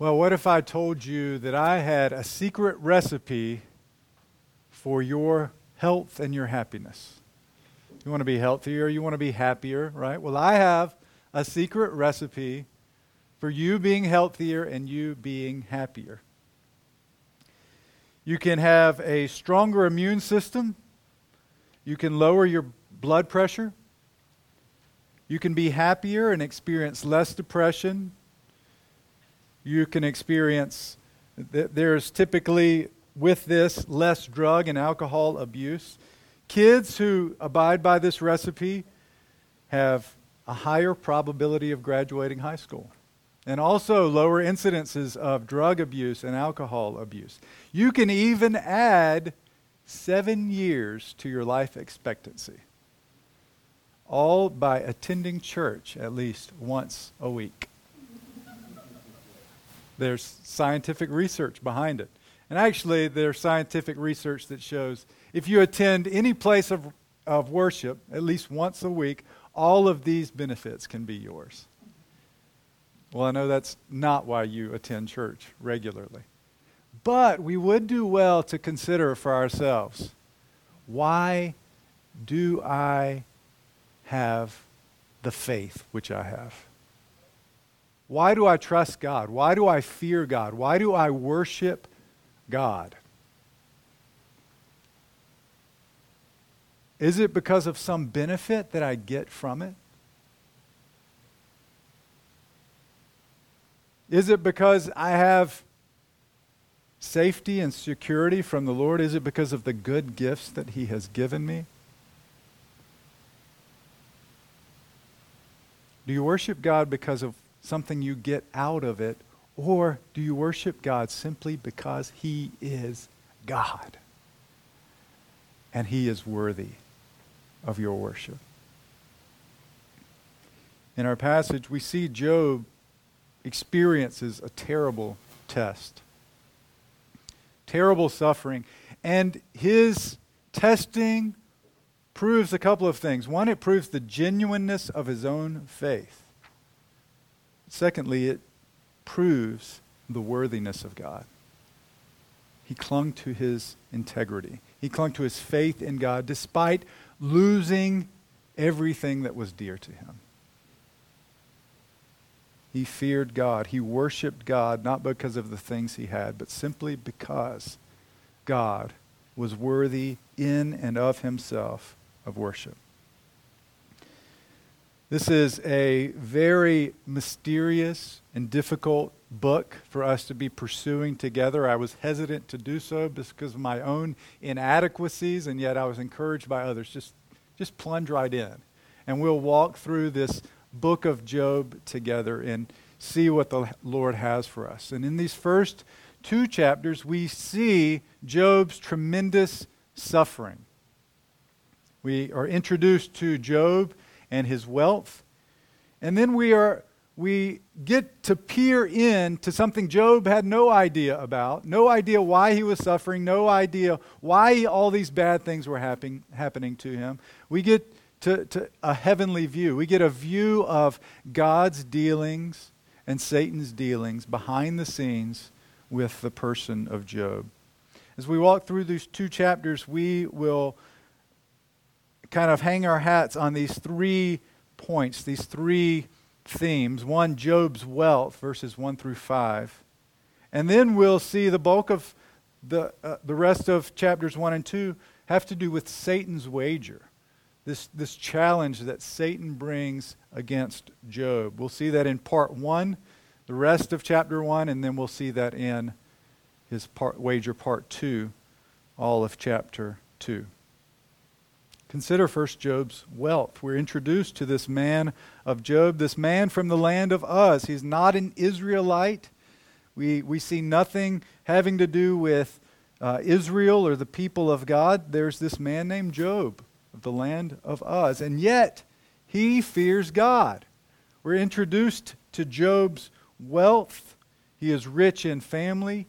Well, what if I told you that I had a secret recipe for your health and your happiness? You want to be healthier, you want to be happier, right? Well, I have a secret recipe for you being healthier and you being happier. You can have a stronger immune system. You can lower your blood pressure. You can be happier and experience less depression. You can experience, there's typically with this less drug and alcohol abuse. Kids who abide by this recipe have a higher probability of graduating high school and also lower incidences of drug abuse and alcohol abuse. You can even add seven years to your life expectancy, all by attending church at least once a week. There's scientific research behind it. And actually, there's scientific research that shows if you attend any place of, of worship at least once a week, all of these benefits can be yours. Well, I know that's not why you attend church regularly. But we would do well to consider for ourselves why do I have the faith which I have? Why do I trust God? Why do I fear God? Why do I worship God? Is it because of some benefit that I get from it? Is it because I have safety and security from the Lord? Is it because of the good gifts that He has given me? Do you worship God because of something you get out of it, or do you worship God simply because He is God and He is worthy? of your worship. In our passage, we see Job experiences a terrible test, terrible suffering, and his testing proves a couple of things. One, it proves the genuineness of his own faith. Secondly, it proves the worthiness of God. He clung to his integrity. He clung to his faith in God despite losing everything that was dear to him. He feared God. He worshiped God not because of the things he had, but simply because God was worthy in and of himself of worship. This is a very mysterious and difficult book for us to be pursuing together. I was hesitant to do so because of my own inadequacies, and yet I was encouraged by others. Just, just plunge right in. And we'll walk through this book of Job together and see what the Lord has for us. And in these first two chapters, we see Job's tremendous suffering. We are introduced to Job and his wealth. And then we are we get to peer in to something Job had no idea about, no idea why he was suffering, no idea why all these bad things were happening, happening to him. We get to, to a heavenly view. We get a view of God's dealings and Satan's dealings behind the scenes with the person of Job. As we walk through these two chapters, we will kind of hang our hats on these three points, these three themes. One, Job's wealth, verses 1 through 5. And then we'll see the bulk of the, uh, the rest of chapters 1 and 2 have to do with Satan's wager, this, this challenge that Satan brings against Job. We'll see that in part 1, the rest of chapter 1, and then we'll see that in his part, wager part 2, all of chapter 2. Consider first Job's wealth. We're introduced to this man of Job, this man from the land of Uz. He's not an Israelite. We, we see nothing having to do with uh, Israel or the people of God. There's this man named Job of the land of Uz. And yet, he fears God. We're introduced to Job's wealth. He is rich in family,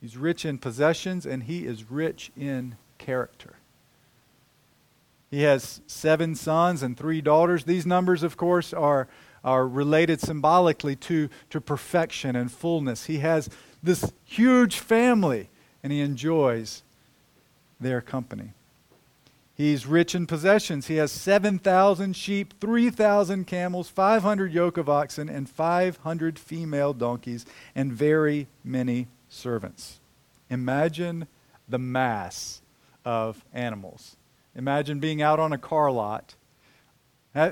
he's rich in possessions, and he is rich in character. He has seven sons and three daughters. These numbers, of course, are are related symbolically to, to perfection and fullness. He has this huge family, and he enjoys their company. He's rich in possessions. He has 7,000 sheep, 3,000 camels, 500 yoke of oxen, and 500 female donkeys, and very many servants. Imagine the mass of animals. Imagine being out on a car lot,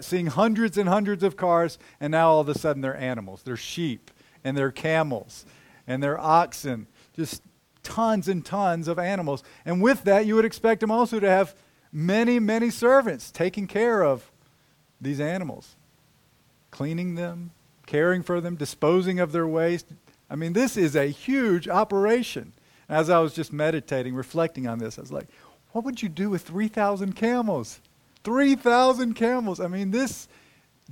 seeing hundreds and hundreds of cars, and now all of a sudden they're animals. They're sheep, and they're camels, and they're oxen. Just tons and tons of animals. And with that, you would expect them also to have many, many servants taking care of these animals, cleaning them, caring for them, disposing of their waste. I mean, this is a huge operation. As I was just meditating, reflecting on this, I was like, what would you do with 3,000 camels? 3,000 camels. I mean, this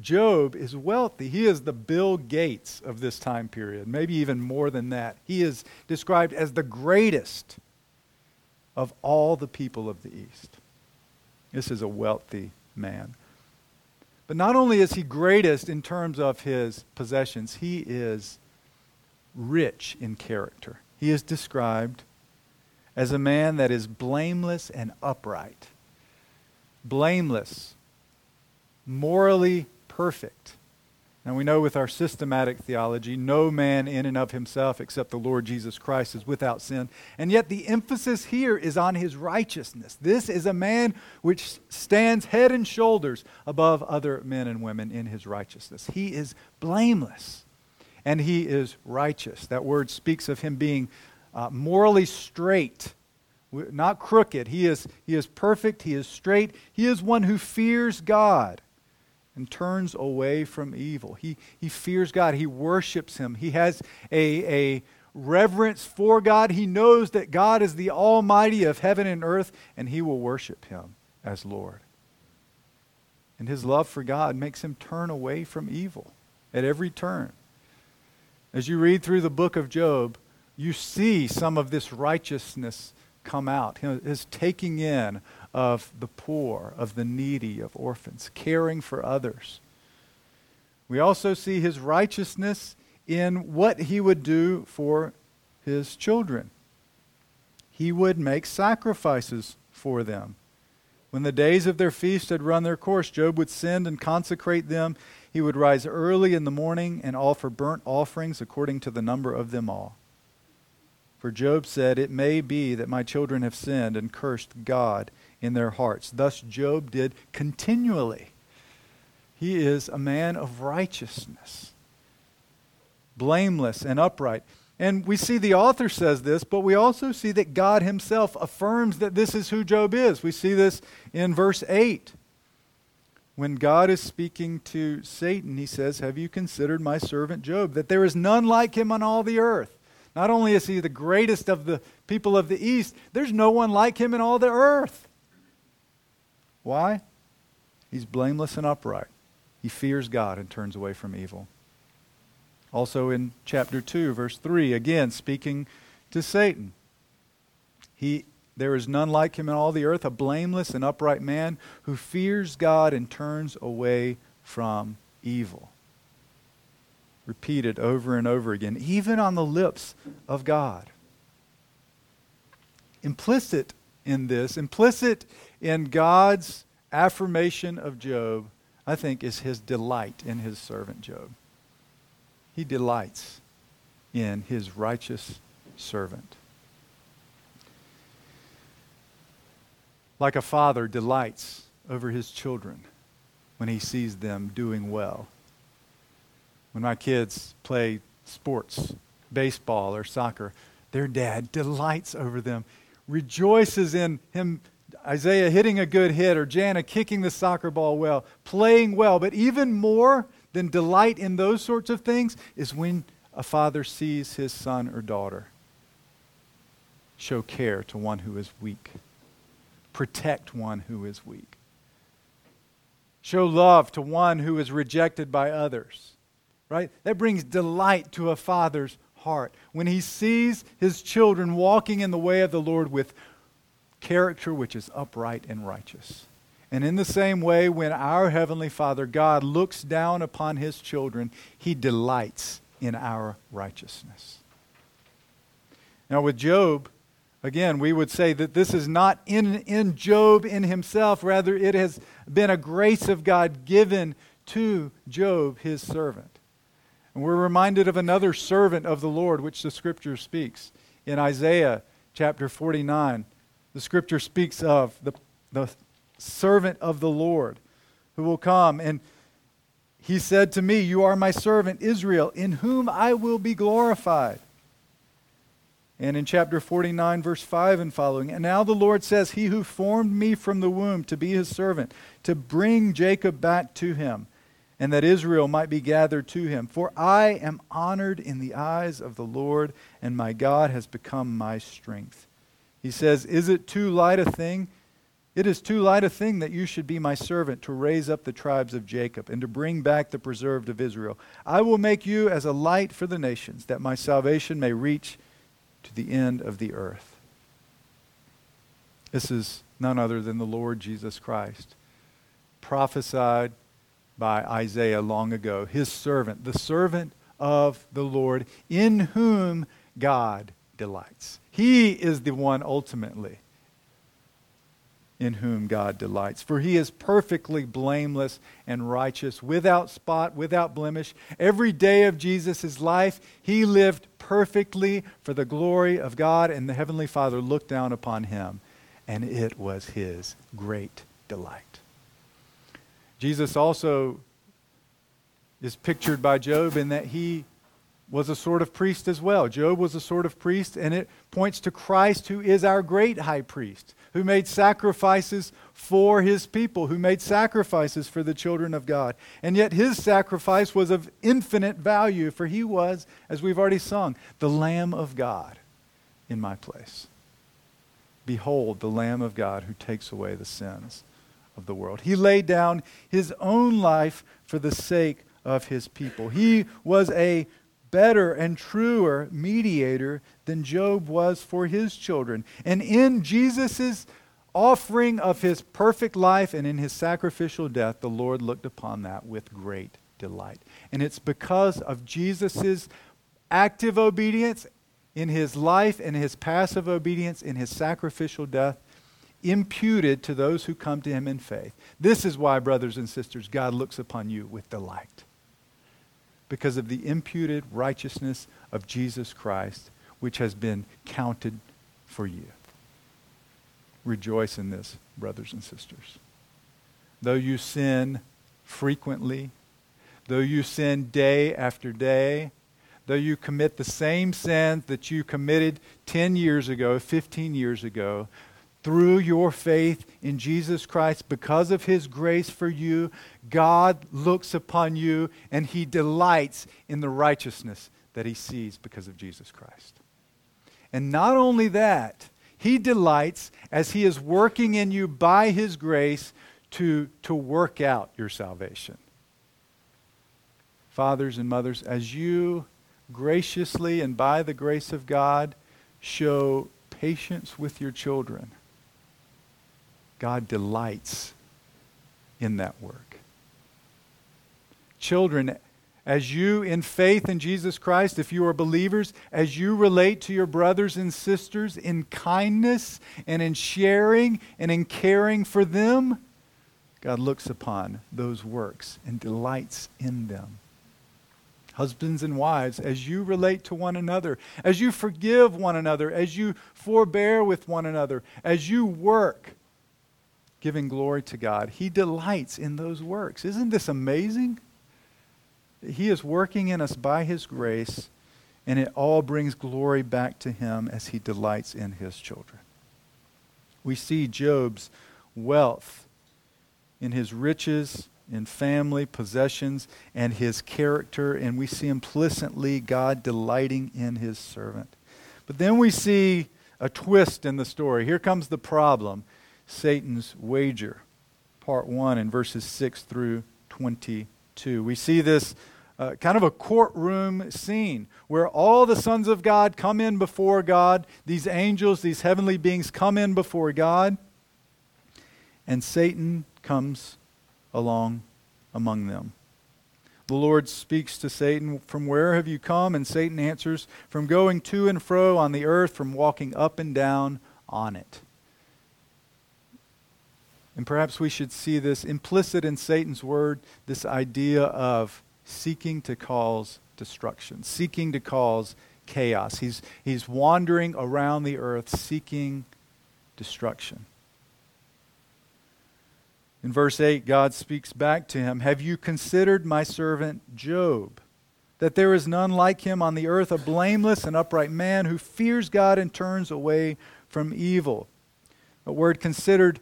Job is wealthy. He is the Bill Gates of this time period, maybe even more than that. He is described as the greatest of all the people of the East. This is a wealthy man. But not only is he greatest in terms of his possessions, he is rich in character. He is described as a man that is blameless and upright. Blameless, morally perfect. Now we know with our systematic theology, no man in and of himself except the Lord Jesus Christ is without sin. And yet the emphasis here is on his righteousness. This is a man which stands head and shoulders above other men and women in his righteousness. He is blameless and he is righteous. That word speaks of him being uh, morally straight, not crooked. He is, he is perfect, he is straight, he is one who fears God and turns away from evil. He, he fears God, he worships him, he has a, a reverence for God. He knows that God is the Almighty of heaven and earth, and he will worship him as Lord. And his love for God makes him turn away from evil at every turn. As you read through the book of Job, you see some of this righteousness come out. His taking in of the poor, of the needy, of orphans, caring for others. We also see his righteousness in what he would do for his children. He would make sacrifices for them. When the days of their feast had run their course, Job would send and consecrate them. He would rise early in the morning and offer burnt offerings according to the number of them all. For Job said, It may be that my children have sinned and cursed God in their hearts. Thus, Job did continually. He is a man of righteousness, blameless and upright. And we see the author says this, but we also see that God himself affirms that this is who Job is. We see this in verse 8. When God is speaking to Satan, he says, Have you considered my servant Job, that there is none like him on all the earth? Not only is he the greatest of the people of the East, there's no one like him in all the earth. Why? He's blameless and upright. He fears God and turns away from evil. Also in chapter 2, verse 3, again speaking to Satan. He, there is none like him in all the earth, a blameless and upright man who fears God and turns away from evil repeated over and over again, even on the lips of God. Implicit in this, implicit in God's affirmation of Job, I think, is his delight in his servant Job. He delights in his righteous servant. Like a father delights over his children when he sees them doing well when my kids play sports, baseball or soccer, their dad delights over them, rejoices in him, Isaiah hitting a good hit or Jana kicking the soccer ball well, playing well. But even more than delight in those sorts of things is when a father sees his son or daughter show care to one who is weak, protect one who is weak, show love to one who is rejected by others right? That brings delight to a father's heart when he sees his children walking in the way of the Lord with character which is upright and righteous. And in the same way, when our Heavenly Father, God, looks down upon His children, He delights in our righteousness. Now, with Job, again, we would say that this is not in, in Job in himself, rather, it has been a grace of God given to Job, his servant. And we're reminded of another servant of the Lord, which the Scripture speaks. In Isaiah chapter 49, the Scripture speaks of the, the servant of the Lord who will come. And he said to me, You are my servant, Israel, in whom I will be glorified. And in chapter 49, verse 5 and following, and now the Lord says, He who formed me from the womb to be his servant, to bring Jacob back to him, and that Israel might be gathered to him. For I am honored in the eyes of the Lord, and my God has become my strength. He says, Is it too light a thing? It is too light a thing that you should be my servant to raise up the tribes of Jacob and to bring back the preserved of Israel. I will make you as a light for the nations, that my salvation may reach to the end of the earth. This is none other than the Lord Jesus Christ, prophesied by Isaiah long ago, his servant, the servant of the Lord, in whom God delights. He is the one ultimately in whom God delights. For he is perfectly blameless and righteous, without spot, without blemish. Every day of Jesus' life, he lived perfectly for the glory of God, and the Heavenly Father looked down upon him, and it was his great delight. Jesus also is pictured by Job in that he was a sort of priest as well. Job was a sort of priest, and it points to Christ, who is our great high priest who made sacrifices for his people, who made sacrifices for the children of God. And yet his sacrifice was of infinite value, for he was, as we've already sung, the Lamb of God in my place. Behold, the Lamb of God who takes away the sins of the world. He laid down his own life for the sake of his people. He was a better and truer mediator than Job was for his children. And in Jesus' offering of his perfect life and in his sacrificial death, the Lord looked upon that with great delight. And it's because of Jesus' active obedience in his life and his passive obedience in his sacrificial death imputed to those who come to him in faith. This is why, brothers and sisters, God looks upon you with delight because of the imputed righteousness of Jesus Christ, which has been counted for you. Rejoice in this, brothers and sisters. Though you sin frequently, though you sin day after day, though you commit the same sins that you committed 10 years ago, 15 years ago, through your faith in Jesus Christ, because of his grace for you, God looks upon you and he delights in the righteousness that he sees because of Jesus Christ. And not only that, he delights as he is working in you by his grace to, to work out your salvation. Fathers and mothers, as you graciously and by the grace of God show patience with your children, God delights in that work. Children, as you in faith in Jesus Christ, if you are believers, as you relate to your brothers and sisters in kindness and in sharing and in caring for them, God looks upon those works and delights in them. Husbands and wives, as you relate to one another, as you forgive one another, as you forbear with one another, as you work giving glory to God. He delights in those works. Isn't this amazing? He is working in us by His grace, and it all brings glory back to Him as He delights in His children. We see Job's wealth in his riches, in family, possessions, and his character, and we see implicitly God delighting in His servant. But then we see a twist in the story. Here comes the problem. Satan's wager. Part 1 in verses 6 through 22. We see this uh, kind of a courtroom scene where all the sons of God come in before God. These angels, these heavenly beings come in before God. And Satan comes along among them. The Lord speaks to Satan, From where have you come? And Satan answers, From going to and fro on the earth, from walking up and down on it. And perhaps we should see this implicit in Satan's word, this idea of seeking to cause destruction, seeking to cause chaos. He's, he's wandering around the earth seeking destruction. In verse 8, God speaks back to him Have you considered my servant Job? That there is none like him on the earth, a blameless and upright man who fears God and turns away from evil. The word considered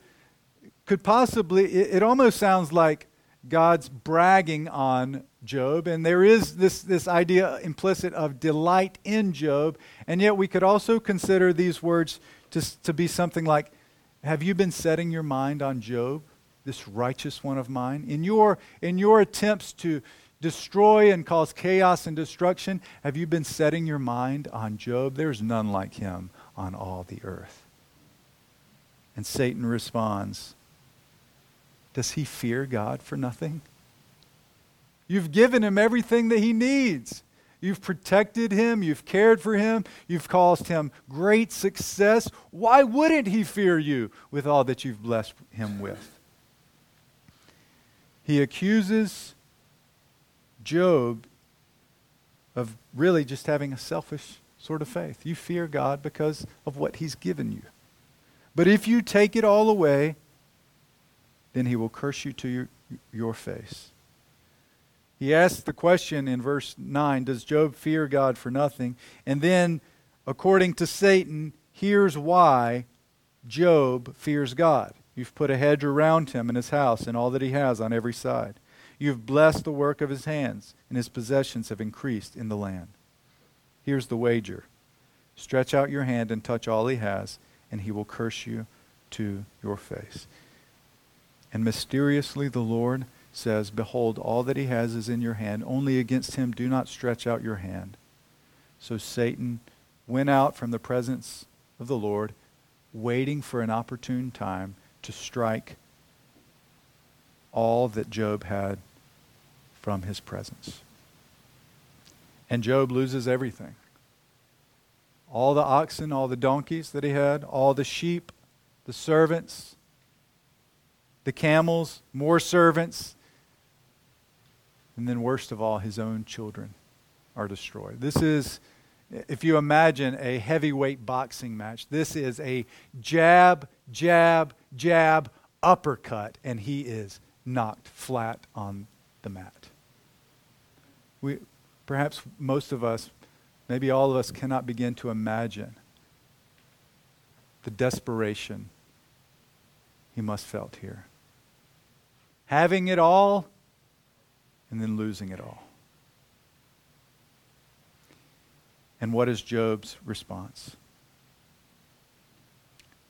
could possibly, it, it almost sounds like God's bragging on Job, and there is this, this idea implicit of delight in Job, and yet we could also consider these words to, to be something like Have you been setting your mind on Job, this righteous one of mine? In your, in your attempts to destroy and cause chaos and destruction, have you been setting your mind on Job? There's none like him on all the earth. And Satan responds, Does he fear God for nothing? You've given him everything that he needs. You've protected him. You've cared for him. You've caused him great success. Why wouldn't he fear you with all that you've blessed him with? He accuses Job of really just having a selfish sort of faith. You fear God because of what he's given you. But if you take it all away, then he will curse you to your, your face. He asks the question in verse 9 Does Job fear God for nothing? And then, according to Satan, here's why Job fears God. You've put a hedge around him and his house and all that he has on every side. You've blessed the work of his hands, and his possessions have increased in the land. Here's the wager stretch out your hand and touch all he has, and he will curse you to your face. And mysteriously, the Lord says, Behold, all that he has is in your hand. Only against him do not stretch out your hand. So Satan went out from the presence of the Lord, waiting for an opportune time to strike all that Job had from his presence. And Job loses everything all the oxen, all the donkeys that he had, all the sheep, the servants, the camels, more servants, and then, worst of all, his own children are destroyed. This is, if you imagine a heavyweight boxing match, this is a jab, jab, jab, uppercut, and he is knocked flat on the mat. We, perhaps most of us, maybe all of us, cannot begin to imagine the desperation he must felt here. Having it all and then losing it all. And what is Job's response?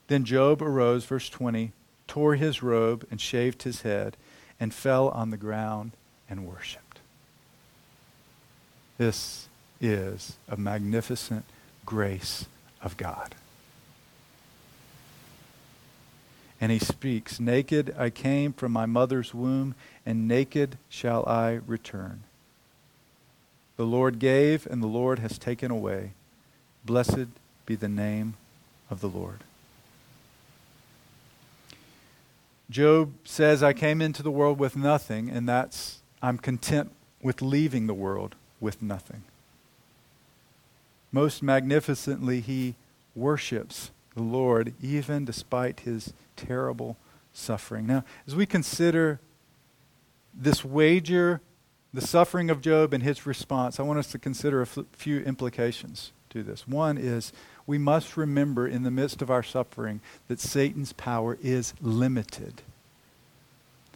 Then Job arose, verse 20, tore his robe and shaved his head, and fell on the ground and worshiped. This is a magnificent grace of God. And he speaks Naked I came from my mother's womb, and naked shall I return. The Lord gave, and the Lord has taken away. Blessed be the name of the Lord. Job says, I came into the world with nothing, and that's, I'm content with leaving the world with nothing. Most magnificently, he worships the Lord, even despite his terrible suffering. Now, as we consider this wager, the suffering of Job, and his response, I want us to consider a few implications to this. One is we must remember in the midst of our suffering that Satan's power is limited.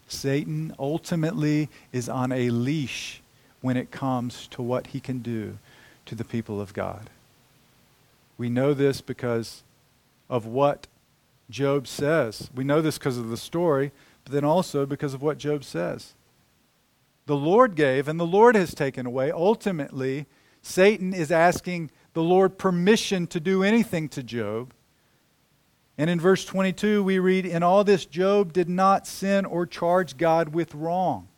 Satan ultimately is on a leash when it comes to what he can do to the people of God. We know this because of what Job says. We know this because of the story, but then also because of what Job says. The Lord gave, and the Lord has taken away. Ultimately, Satan is asking the Lord permission to do anything to Job. And in verse 22, we read, In all this, Job did not sin or charge God with wrong.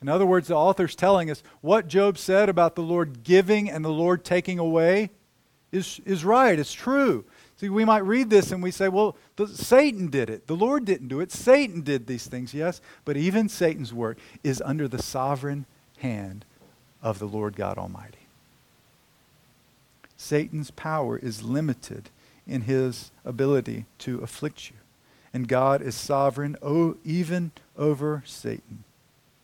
In other words, the author's telling us what Job said about the Lord giving and the Lord taking away is, is right, it's true. See, we might read this and we say, well, the, Satan did it. The Lord didn't do it. Satan did these things, yes. But even Satan's work is under the sovereign hand of the Lord God Almighty. Satan's power is limited in his ability to afflict you. And God is sovereign oh, even over Satan.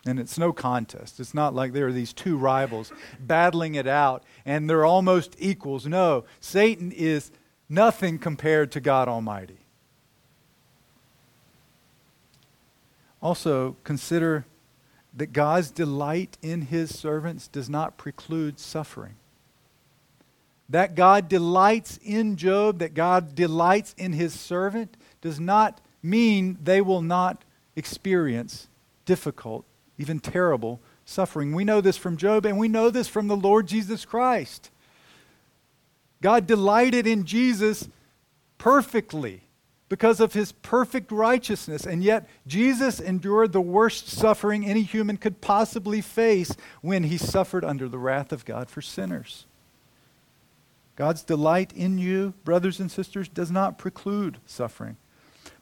And it's no contest. It's not like there are these two rivals battling it out and they're almost equals. No, Satan is nothing compared to God Almighty. Also, consider that God's delight in his servants does not preclude suffering. That God delights in Job, that God delights in his servant, does not mean they will not experience difficult even terrible suffering. We know this from Job, and we know this from the Lord Jesus Christ. God delighted in Jesus perfectly because of his perfect righteousness, and yet Jesus endured the worst suffering any human could possibly face when he suffered under the wrath of God for sinners. God's delight in you, brothers and sisters, does not preclude suffering.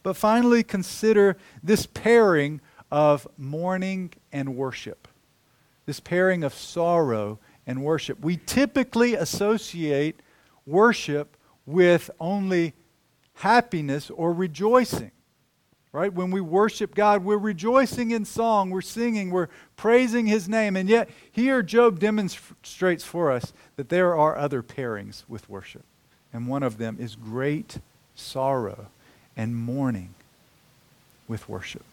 But finally, consider this pairing of mourning and worship, this pairing of sorrow and worship. We typically associate worship with only happiness or rejoicing. Right? When we worship God, we're rejoicing in song, we're singing, we're praising His name. And yet, here Job demonstrates for us that there are other pairings with worship. And one of them is great sorrow and mourning with worship.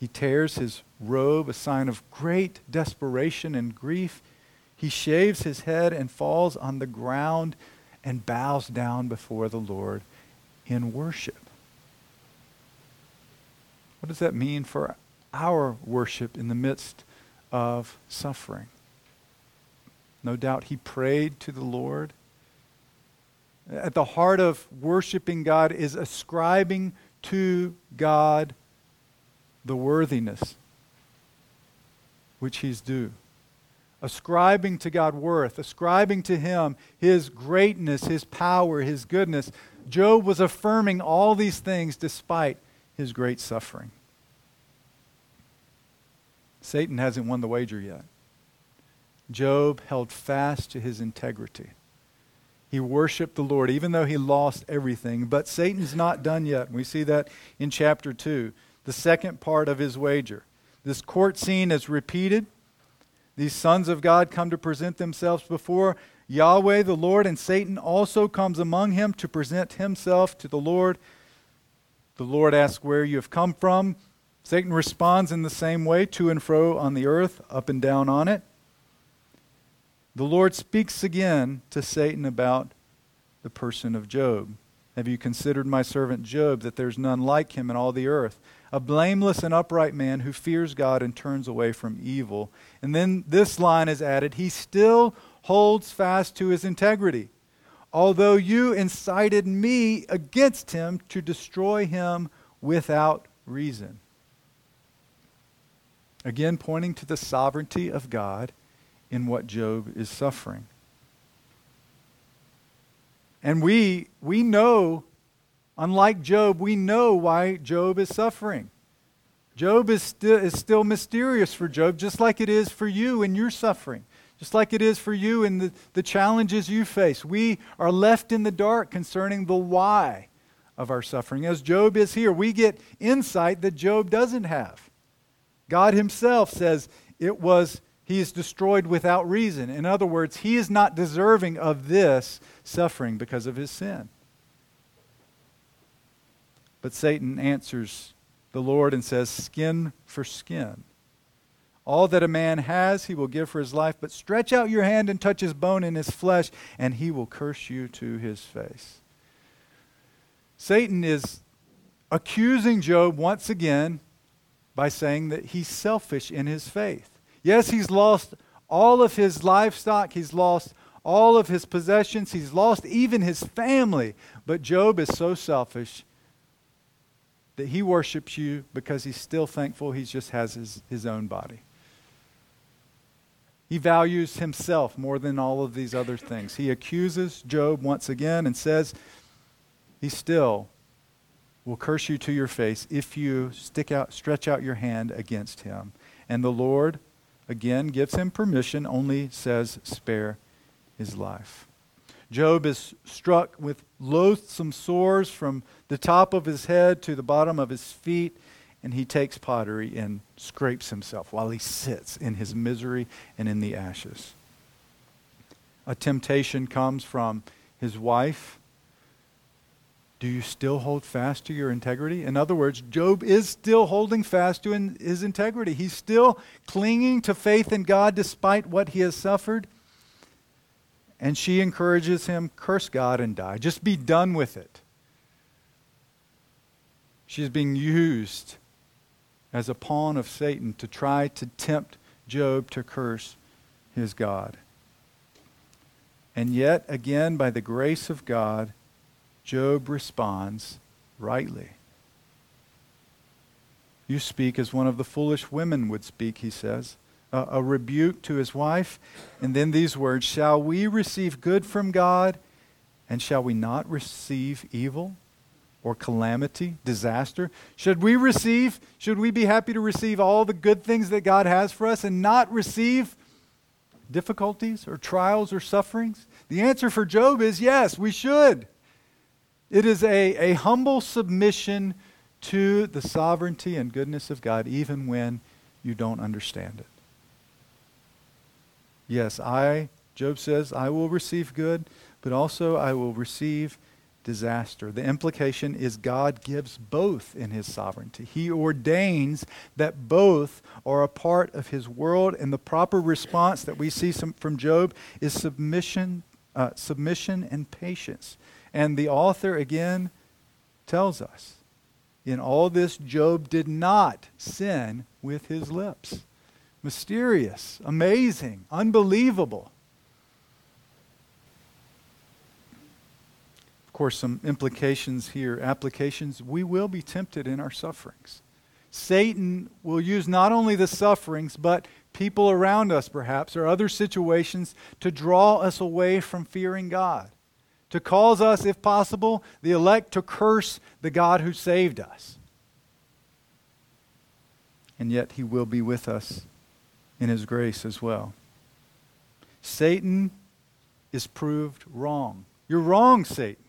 He tears his robe, a sign of great desperation and grief. He shaves his head and falls on the ground and bows down before the Lord in worship. What does that mean for our worship in the midst of suffering? No doubt he prayed to the Lord. At the heart of worshiping God is ascribing to God the worthiness which he's due. Ascribing to God worth, ascribing to him his greatness, his power, his goodness. Job was affirming all these things despite his great suffering. Satan hasn't won the wager yet. Job held fast to his integrity. He worshiped the Lord even though he lost everything. But Satan's not done yet. We see that in chapter 2 the second part of his wager. This court scene is repeated. These sons of God come to present themselves before Yahweh the Lord, and Satan also comes among him to present himself to the Lord. The Lord asks where you have come from. Satan responds in the same way, to and fro on the earth, up and down on it. The Lord speaks again to Satan about the person of Job. Have you considered my servant Job, that there's none like him in all the earth? A blameless and upright man who fears God and turns away from evil. And then this line is added He still holds fast to his integrity, although you incited me against him to destroy him without reason. Again, pointing to the sovereignty of God in what Job is suffering. And we, we know Unlike Job, we know why Job is suffering. Job is, sti- is still mysterious for Job, just like it is for you in your suffering, just like it is for you in the, the challenges you face. We are left in the dark concerning the why of our suffering. As Job is here, we get insight that Job doesn't have. God Himself says it was, He is destroyed without reason. In other words, He is not deserving of this suffering because of His sin. But Satan answers the Lord and says, Skin for skin. All that a man has, he will give for his life, but stretch out your hand and touch his bone and his flesh, and he will curse you to his face. Satan is accusing Job once again by saying that he's selfish in his faith. Yes, he's lost all of his livestock, he's lost all of his possessions. He's lost even his family. But Job is so selfish that he worships you because he's still thankful he just has his, his own body. He values himself more than all of these other things. He accuses Job once again and says he still will curse you to your face if you stick out, stretch out your hand against him. And the Lord, again, gives him permission, only says, spare his life. Job is struck with loathsome sores from the top of his head to the bottom of his feet, and he takes pottery and scrapes himself while he sits in his misery and in the ashes. A temptation comes from his wife. Do you still hold fast to your integrity? In other words, Job is still holding fast to his integrity. He's still clinging to faith in God despite what he has suffered. And she encourages him curse God and die. Just be done with it. She's being used as a pawn of Satan to try to tempt Job to curse his God. And yet, again, by the grace of God, Job responds rightly. You speak as one of the foolish women would speak, he says a, rebuke to his wife. And then these words Shall we receive good from God, and shall we not receive evil? or calamity, disaster? Should we receive, should we be happy to receive all the good things that God has for us and not receive difficulties or trials or sufferings? The answer for Job is yes, we should. It is a, a humble submission to the sovereignty and goodness of God, even when you don't understand it. Yes, I, Job says, I will receive good, but also I will receive disaster. The implication is God gives both in his sovereignty. He ordains that both are a part of his world, and the proper response that we see some, from Job is submission, uh, submission and patience. And the author again tells us in all this, Job did not sin with his lips mysterious, amazing, unbelievable. Of course, some implications here, applications. We will be tempted in our sufferings. Satan will use not only the sufferings, but people around us, perhaps, or other situations to draw us away from fearing God, to cause us, if possible, the elect to curse the God who saved us. And yet, He will be with us in his grace as well. Satan is proved wrong. You're wrong, Satan.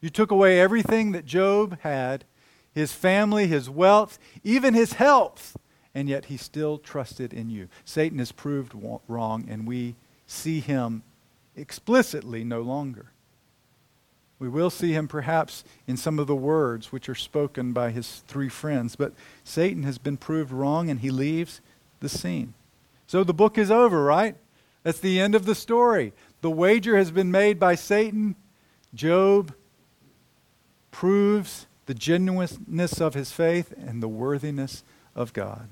You took away everything that Job had his family, his wealth, even his health, and yet he still trusted in you. Satan is proved wrong, and we see him explicitly no longer. We will see him perhaps in some of the words which are spoken by his three friends, but Satan has been proved wrong and he leaves the scene. So the book is over, right? That's the end of the story. The wager has been made by Satan. Job proves the genuineness of his faith and the worthiness of God.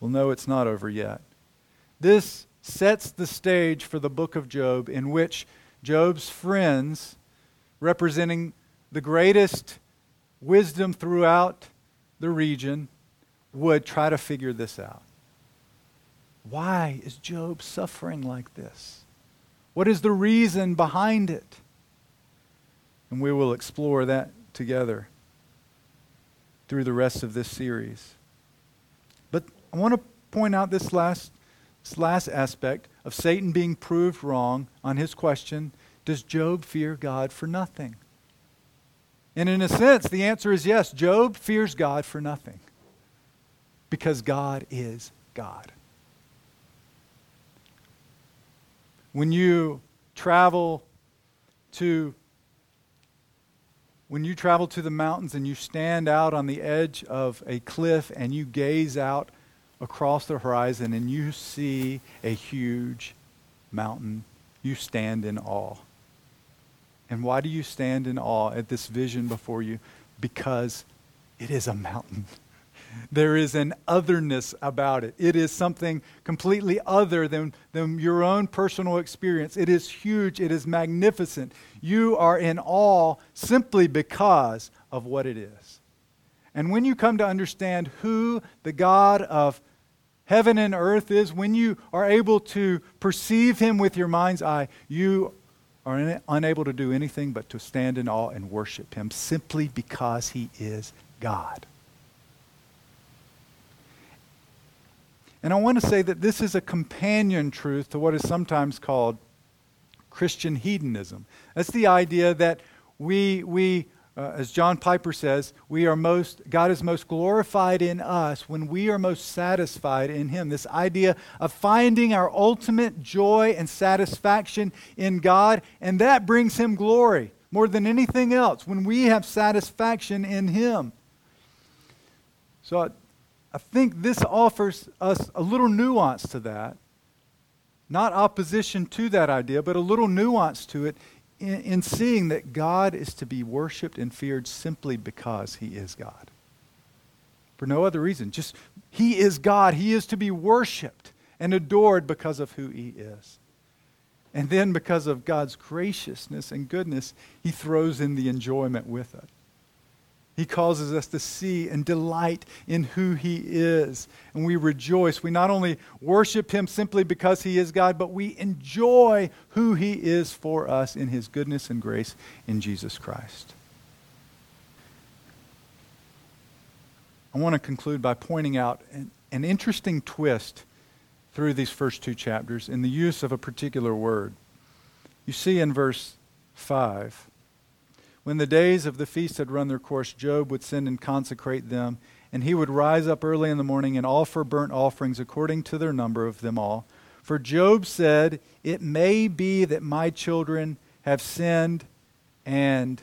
Well, no, it's not over yet. This sets the stage for the book of Job, in which Job's friends, representing the greatest wisdom throughout the region, would try to figure this out. Why is Job suffering like this? What is the reason behind it? And we will explore that together through the rest of this series. But I want to point out this last, this last aspect of Satan being proved wrong on his question Does Job fear God for nothing? And in a sense, the answer is yes. Job fears God for nothing because God is God. When you travel to when you travel to the mountains and you stand out on the edge of a cliff and you gaze out across the horizon and you see a huge mountain, you stand in awe. And why do you stand in awe at this vision before you? Because it is a mountain. There is an otherness about it. It is something completely other than, than your own personal experience. It is huge. It is magnificent. You are in awe simply because of what it is. And when you come to understand who the God of heaven and earth is, when you are able to perceive him with your mind's eye, you are unable to do anything but to stand in awe and worship him simply because he is God. And I want to say that this is a companion truth to what is sometimes called Christian hedonism. That's the idea that we, we uh, as John Piper says, we are most, God is most glorified in us when we are most satisfied in Him. This idea of finding our ultimate joy and satisfaction in God, and that brings Him glory more than anything else when we have satisfaction in Him. So I, think this offers us a little nuance to that. Not opposition to that idea, but a little nuance to it in, in seeing that God is to be worshiped and feared simply because he is God. For no other reason. Just he is God. He is to be worshiped and adored because of who he is. And then because of God's graciousness and goodness, he throws in the enjoyment with it. He causes us to see and delight in who He is. And we rejoice. We not only worship Him simply because He is God, but we enjoy who He is for us in His goodness and grace in Jesus Christ. I want to conclude by pointing out an, an interesting twist through these first two chapters in the use of a particular word. You see in verse 5 when the days of the feast had run their course, Job would send and consecrate them, and he would rise up early in the morning and offer burnt offerings according to their number of them all. For Job said, It may be that my children have sinned and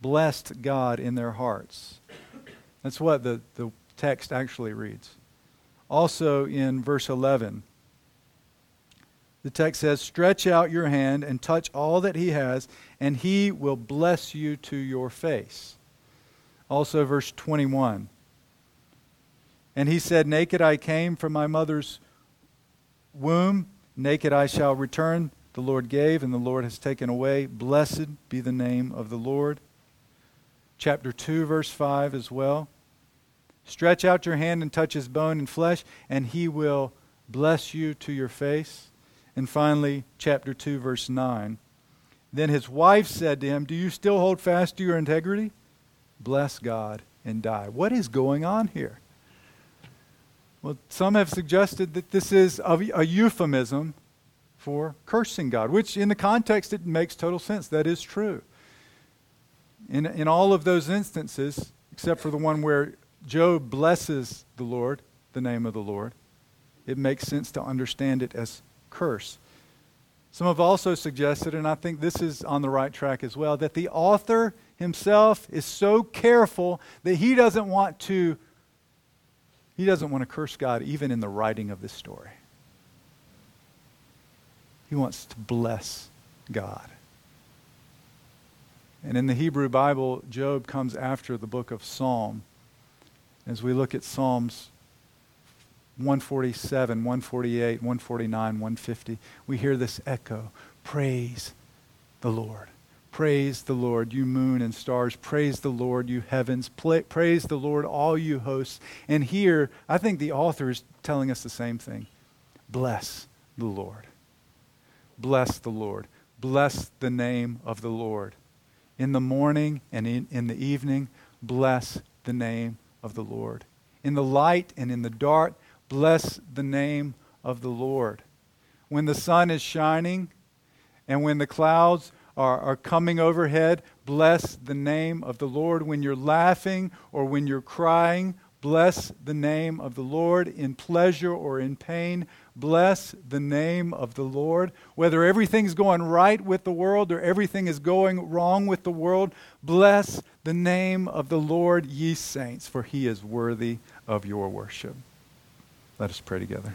blessed God in their hearts. That's what the, the text actually reads. Also in verse 11, the text says, Stretch out your hand and touch all that he has, and he will bless you to your face. Also, verse 21. And he said, Naked I came from my mother's womb, naked I shall return. The Lord gave, and the Lord has taken away. Blessed be the name of the Lord. Chapter 2, verse 5 as well. Stretch out your hand and touch his bone and flesh, and he will bless you to your face. And finally, chapter 2, verse 9. Then his wife said to him, Do you still hold fast to your integrity? Bless God and die. What is going on here? Well, some have suggested that this is a, euphemism for cursing God, which in the context it makes total sense. That is true. In, in all of those instances, except for the one where Job blesses the Lord, the name of the Lord, it makes sense to understand it as curse. Some have also suggested, and I think this is on the right track as well, that the author himself is so careful that he doesn't want to he doesn't want to curse God even in the writing of this story. He wants to bless God. And in the Hebrew Bible, Job comes after the book of Psalm. As we look at Psalms 147, 148, 149, 150, we hear this echo Praise the Lord. Praise the Lord, you moon and stars. Praise the Lord, you heavens. praise the Lord, all you hosts. And here, I think the author is telling us the same thing. Bless the Lord. Bless the Lord. Bless the name of the Lord. In the morning and in, in the evening, bless the name of the Lord. In the light and in the dark, Bless the name of the Lord. When the sun is shining and when the clouds are, are coming overhead, bless the name of the Lord. When you're laughing or when you're crying, bless the name of the Lord. In pleasure or in pain, bless the name of the Lord. Whether everything's going right with the world or everything is going wrong with the world, bless the name of the Lord, ye saints, for he is worthy of your worship. Let us pray together.